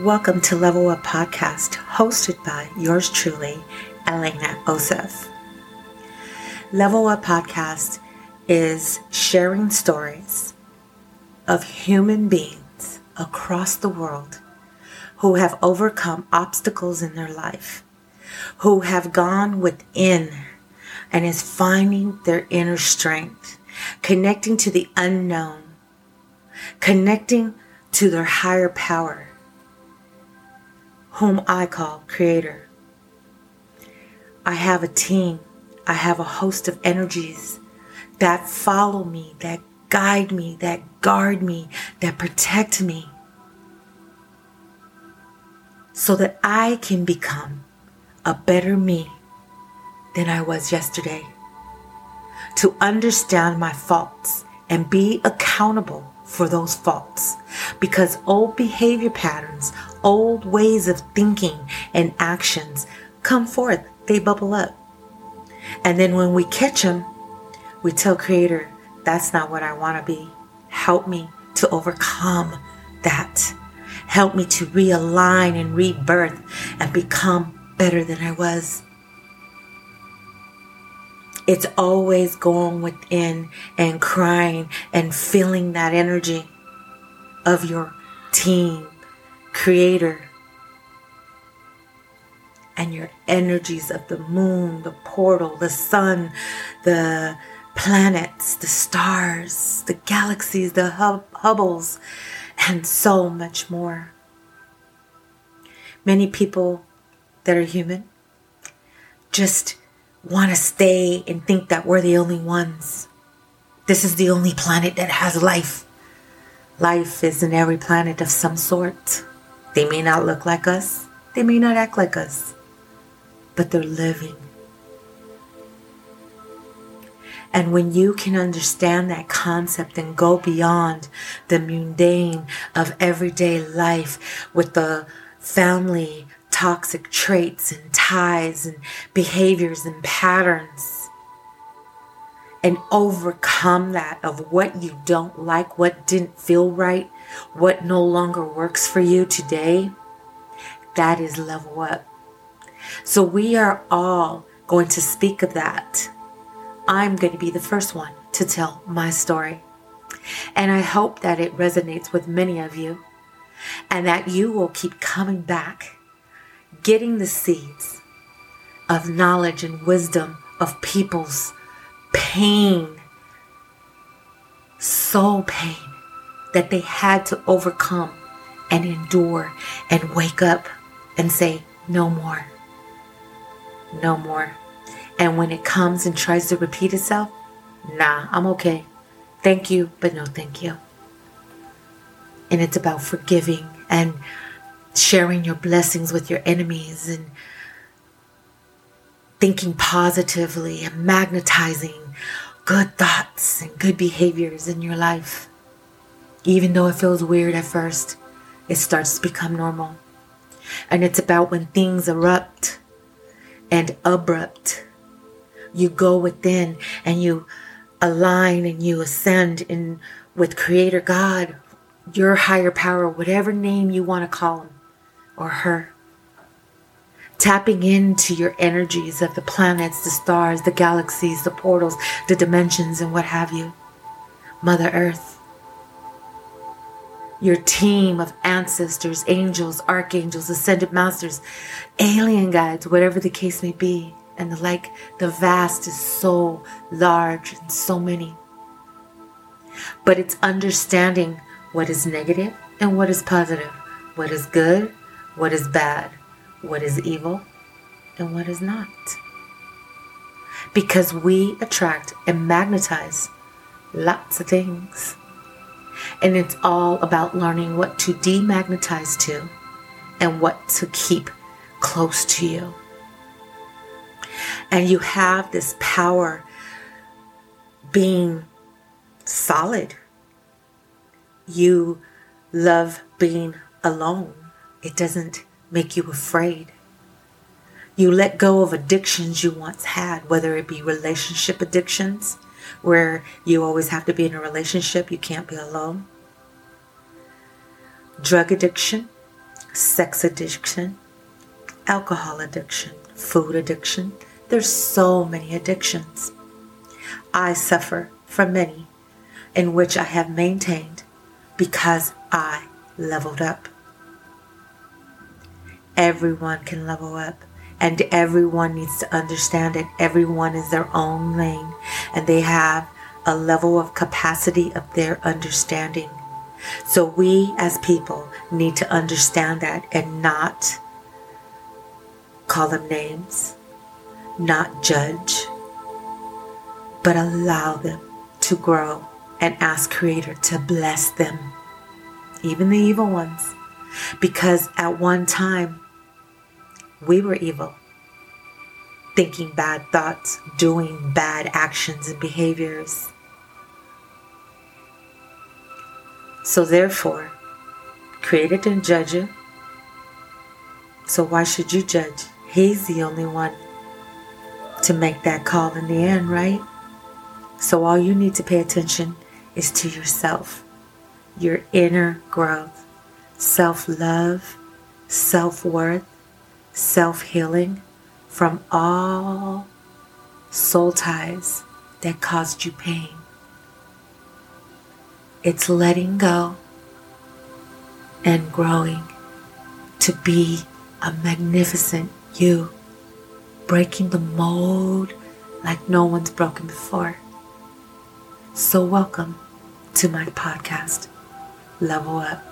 Welcome to Level Up Podcast, hosted by yours truly, Elena Osef. Level Up Podcast is sharing stories of human beings across the world who have overcome obstacles in their life, who have gone within and is finding their inner strength, connecting to the unknown, connecting to their higher power whom I call Creator. I have a team, I have a host of energies that follow me, that guide me, that guard me, that protect me, so that I can become a better me than I was yesterday. To understand my faults and be accountable for those faults because old behavior patterns, old ways of thinking and actions come forth, they bubble up. And then when we catch them, we tell Creator, that's not what I want to be. Help me to overcome that. Help me to realign and rebirth and become better than I was. It's always going within and crying and feeling that energy of your team, creator, and your energies of the moon, the portal, the sun, the planets, the stars, the galaxies, the hub- Hubbles, and so much more. Many people that are human just want to stay and think that we're the only ones. This is the only planet that has life. Life is in every planet of some sort. They may not look like us, they may not act like us, but they're living. And when you can understand that concept and go beyond the mundane of everyday life with the family toxic traits and ties and behaviors and patterns and overcome that of what you don't like, what didn't feel right, what no longer works for you today, that is level up. So we are all going to speak of that. I'm going to be the first one to tell my story. And I hope that it resonates with many of you and that you will keep coming back getting the seeds of knowledge and wisdom of people's pain, soul pain that they had to overcome and endure and wake up and say, no more, no more. And when it comes and tries to repeat itself, nah, I'm okay. Thank you, but no thank you. And it's about forgiving and sharing your blessings with your enemies and thinking positively and magnetizing good thoughts and good behaviors in your life. Even though it feels weird at first, it starts to become normal. And it's about when things erupt and abrupt. You go within and you align and you ascend in with Creator God, your higher power, whatever name you want to call him or her. Tapping into your energies of the planets, the stars, the galaxies, the portals, the dimensions, and what have you. Mother Earth. Your team of ancestors, angels, archangels, ascended masters, alien guides, whatever the case may be. And the like, the vast is so large and so many. But it's understanding what is negative and what is positive, what is good what is bad, what is evil, and what is not. Because we attract and magnetize lots of things. And it's all about learning what to demagnetize to and what to keep close to you. And you have this power being solid. You love being alone. It doesn't make you afraid. You let go of addictions you once had, whether it be relationship addictions, where you always have to be in a relationship, you can't be alone. Drug addiction, sex addiction, alcohol addiction, food addiction. There's so many addictions. I suffer from many in which I have maintained because I leveled up. Everyone can level up and everyone needs to understand that everyone is their own lane and they have a level of capacity of their understanding. So we as people need to understand that and not call them names, not judge, but allow them to grow and ask Creator to bless them, even the evil ones. Because at one time, we were evil, thinking bad thoughts, doing bad actions and behaviors. So, therefore, Creator didn't judge. So, why should you judge? He's the only one to make that call in the end, right? So, all you need to pay attention is to yourself, your inner growth, self love, self worth, self healing from all soul ties that caused you pain. It's letting go and growing to be a magnificent you, breaking the mold like no one's broken before. So, welcome to my podcast, Level Up.